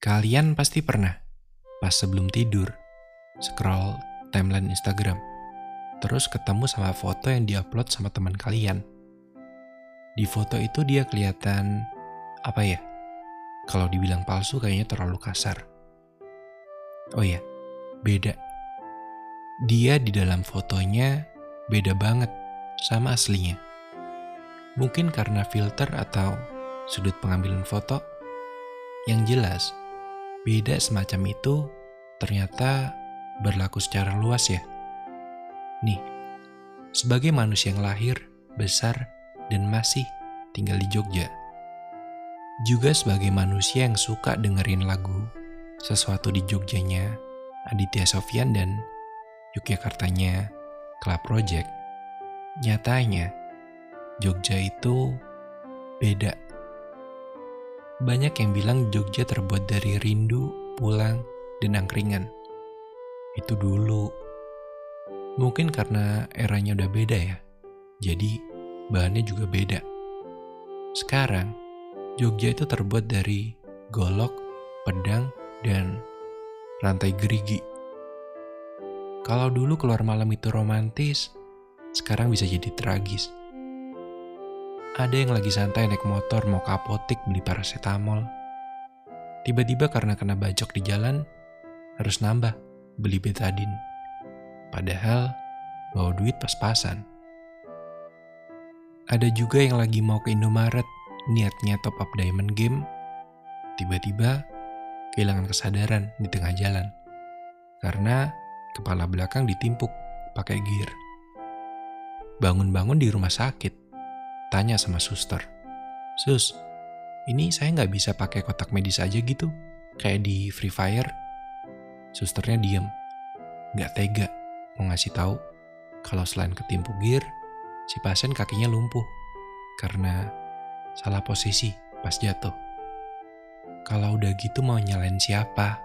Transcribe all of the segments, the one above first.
Kalian pasti pernah, pas sebelum tidur, scroll timeline Instagram, terus ketemu sama foto yang diupload sama teman kalian. Di foto itu dia kelihatan, apa ya, kalau dibilang palsu kayaknya terlalu kasar. Oh iya, beda. Dia di dalam fotonya beda banget sama aslinya. Mungkin karena filter atau sudut pengambilan foto. Yang jelas, beda semacam itu ternyata berlaku secara luas ya. Nih, sebagai manusia yang lahir, besar, dan masih tinggal di Jogja. Juga sebagai manusia yang suka dengerin lagu sesuatu di Jogjanya Aditya Sofyan dan Yogyakartanya Club Project. Nyatanya, Jogja itu beda banyak yang bilang Jogja terbuat dari rindu, pulang, dan angkringan. Itu dulu. Mungkin karena eranya udah beda ya. Jadi bahannya juga beda. Sekarang, Jogja itu terbuat dari golok, pedang, dan rantai gerigi. Kalau dulu keluar malam itu romantis, sekarang bisa jadi tragis. Ada yang lagi santai naik motor mau ke apotik beli paracetamol. Tiba-tiba karena kena bajok di jalan, harus nambah beli betadine. Padahal bawa duit pas-pasan. Ada juga yang lagi mau ke Indomaret, niatnya top up diamond game, tiba-tiba kehilangan kesadaran di tengah jalan. Karena kepala belakang ditimpuk pakai gear. Bangun-bangun di rumah sakit, tanya sama suster. Sus, ini saya nggak bisa pakai kotak medis aja gitu? Kayak di Free Fire? Susternya diem. Nggak tega mau ngasih tahu kalau selain ketimpu gear, si pasien kakinya lumpuh karena salah posisi pas jatuh. Kalau udah gitu mau nyalain siapa?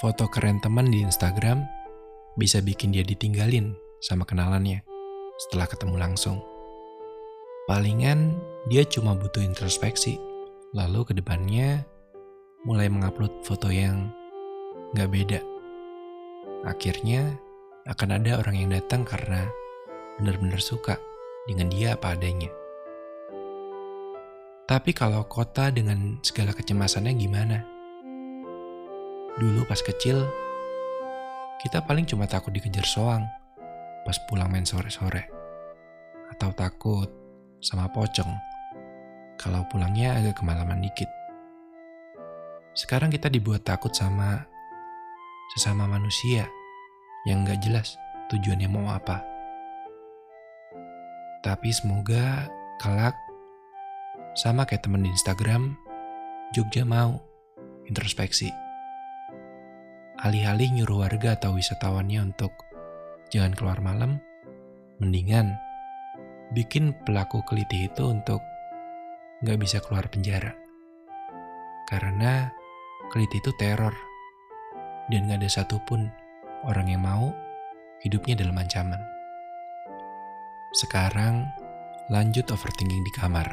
Foto keren teman di Instagram bisa bikin dia ditinggalin sama kenalannya setelah ketemu langsung. Palingan dia cuma butuh introspeksi, lalu ke depannya mulai mengupload foto yang gak beda. Akhirnya akan ada orang yang datang karena benar-benar suka dengan dia apa adanya. Tapi kalau kota dengan segala kecemasannya gimana? Dulu pas kecil, kita paling cuma takut dikejar soang pas pulang main sore-sore. Atau takut sama pocong kalau pulangnya agak kemalaman dikit. Sekarang kita dibuat takut sama sesama manusia yang gak jelas tujuannya mau apa. Tapi semoga kelak sama kayak temen di Instagram, Jogja mau introspeksi. Alih-alih nyuruh warga atau wisatawannya untuk jangan keluar malam, mendingan bikin pelaku keliti itu untuk nggak bisa keluar penjara. Karena keliti itu teror, dan nggak ada satupun orang yang mau hidupnya dalam ancaman. Sekarang lanjut overthinking di kamar.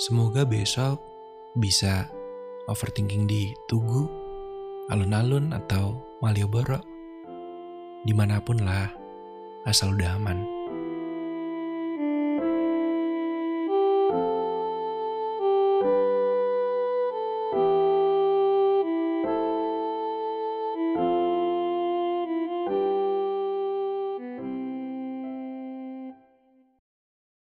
Semoga besok bisa overthinking di Tugu, alun-alun atau Malioboro. Di mana pun lah, asal udah aman.